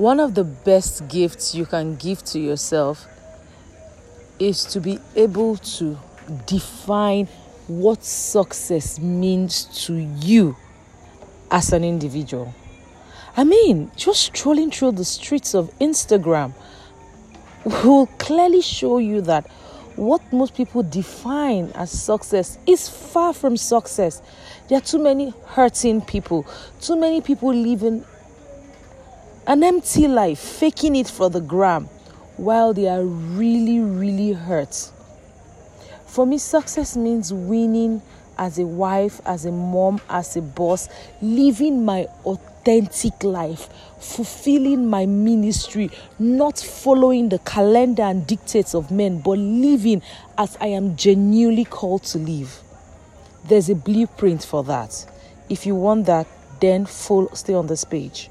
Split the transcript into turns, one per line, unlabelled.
One of the best gifts you can give to yourself is to be able to define what success means to you as an individual. I mean, just strolling through the streets of Instagram will clearly show you that what most people define as success is far from success. There are too many hurting people, too many people living an empty life, faking it for the gram, while they are really, really hurt. For me, success means winning as a wife, as a mom, as a boss, living my authentic life, fulfilling my ministry, not following the calendar and dictates of men, but living as I am genuinely called to live. There's a blueprint for that. If you want that, then full stay on this page.